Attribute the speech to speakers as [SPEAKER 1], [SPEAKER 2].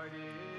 [SPEAKER 1] Hare